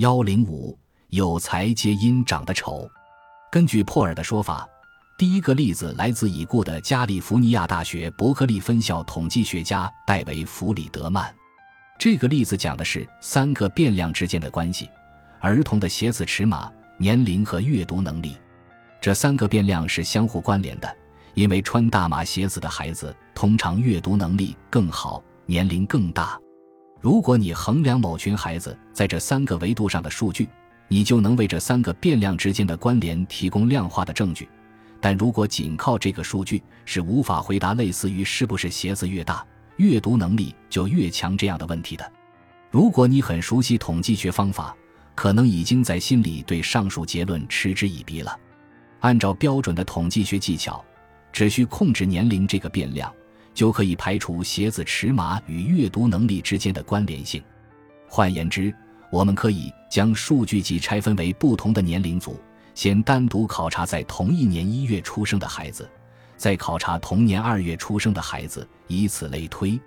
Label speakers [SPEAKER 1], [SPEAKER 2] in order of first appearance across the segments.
[SPEAKER 1] 幺零五有才皆因长得丑。根据珀尔的说法，第一个例子来自已故的加利福尼亚大学伯克利分校统计学家戴维·弗里德曼。这个例子讲的是三个变量之间的关系：儿童的鞋子尺码、年龄和阅读能力。这三个变量是相互关联的，因为穿大码鞋子的孩子通常阅读能力更好，年龄更大。如果你衡量某群孩子在这三个维度上的数据，你就能为这三个变量之间的关联提供量化的证据。但如果仅靠这个数据，是无法回答类似于是不是鞋子越大，阅读能力就越强这样的问题的。如果你很熟悉统计学方法，可能已经在心里对上述结论嗤之以鼻了。按照标准的统计学技巧，只需控制年龄这个变量。就可以排除鞋子尺码与阅读能力之间的关联性。换言之，我们可以将数据集拆分为不同的年龄组，先单独考察在同一年一月出生的孩子，再考察同年二月出生的孩子，以此类推。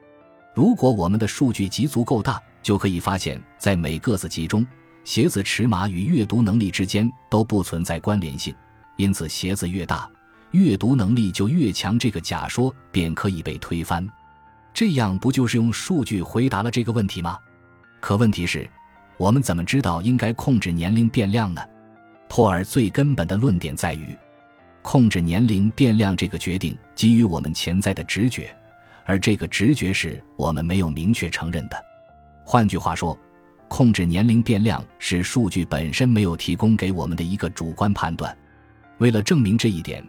[SPEAKER 1] 如果我们的数据集足够大，就可以发现，在每个子集中，鞋子尺码与阅读能力之间都不存在关联性，因此鞋子越大。阅读能力就越强，这个假说便可以被推翻。这样不就是用数据回答了这个问题吗？可问题是，我们怎么知道应该控制年龄变量呢？托尔最根本的论点在于，控制年龄变量这个决定基于我们潜在的直觉，而这个直觉是我们没有明确承认的。换句话说，控制年龄变量是数据本身没有提供给我们的一个主观判断。为了证明这一点。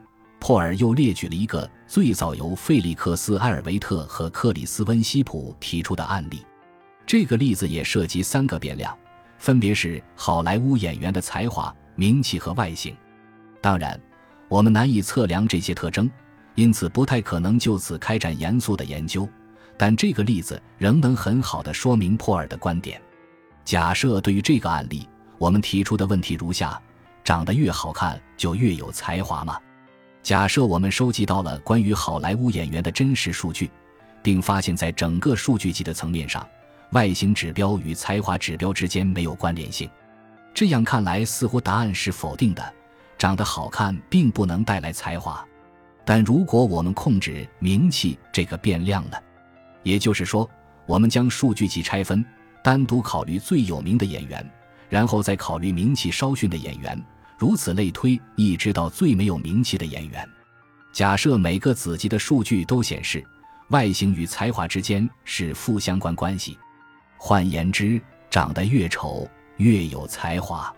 [SPEAKER 1] 珀尔又列举了一个最早由费利克斯·埃尔维特和克里斯·温西普提出的案例。这个例子也涉及三个变量，分别是好莱坞演员的才华、名气和外形。当然，我们难以测量这些特征，因此不太可能就此开展严肃的研究。但这个例子仍能很好的说明珀尔的观点。假设对于这个案例，我们提出的问题如下：长得越好看就越有才华吗？假设我们收集到了关于好莱坞演员的真实数据，并发现，在整个数据集的层面上，外形指标与才华指标之间没有关联性，这样看来，似乎答案是否定的。长得好看并不能带来才华。但如果我们控制名气这个变量呢？也就是说，我们将数据集拆分，单独考虑最有名的演员，然后再考虑名气稍逊的演员。如此类推，一直到最没有名气的演员。假设每个子集的数据都显示外形与才华之间是负相关关系，换言之，长得越丑越有才华。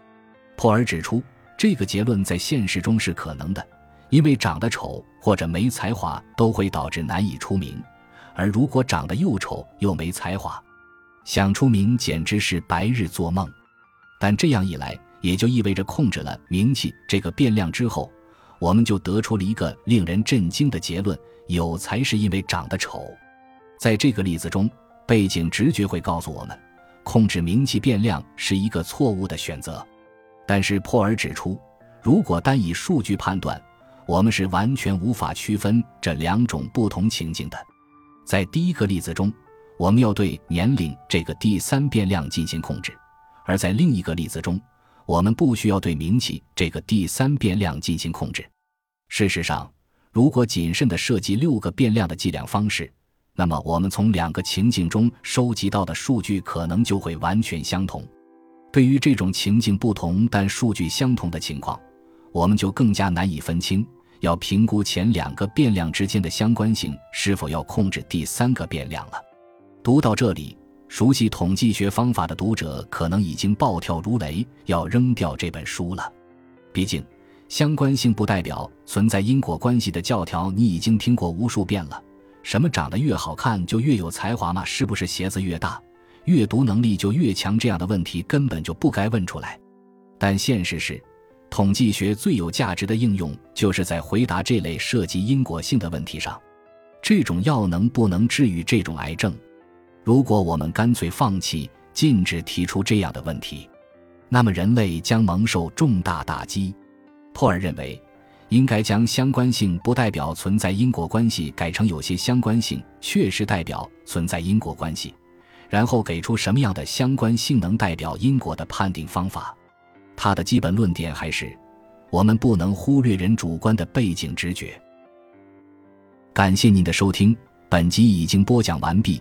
[SPEAKER 1] 珀尔指出，这个结论在现实中是可能的，因为长得丑或者没才华都会导致难以出名，而如果长得又丑又没才华，想出名简直是白日做梦。但这样一来，也就意味着控制了名气这个变量之后，我们就得出了一个令人震惊的结论：有才是因为长得丑。在这个例子中，背景直觉会告诉我们，控制名气变量是一个错误的选择。但是珀尔指出，如果单以数据判断，我们是完全无法区分这两种不同情境的。在第一个例子中，我们要对年龄这个第三变量进行控制；而在另一个例子中，我们不需要对名气这个第三变量进行控制。事实上，如果谨慎地设计六个变量的计量方式，那么我们从两个情境中收集到的数据可能就会完全相同。对于这种情境不同但数据相同的情况，我们就更加难以分清要评估前两个变量之间的相关性是否要控制第三个变量了。读到这里。熟悉统计学方法的读者可能已经暴跳如雷，要扔掉这本书了。毕竟，相关性不代表存在因果关系的教条，你已经听过无数遍了。什么长得越好看就越有才华吗？是不是鞋子越大，阅读能力就越强？这样的问题根本就不该问出来。但现实是，统计学最有价值的应用就是在回答这类涉及因果性的问题上。这种药能不能治愈这种癌症？如果我们干脆放弃，禁止提出这样的问题，那么人类将蒙受重大打击。珀尔认为，应该将相关性不代表存在因果关系改成有些相关性确实代表存在因果关系，然后给出什么样的相关性能代表因果的判定方法。他的基本论点还是，我们不能忽略人主观的背景直觉。感谢您的收听，本集已经播讲完毕。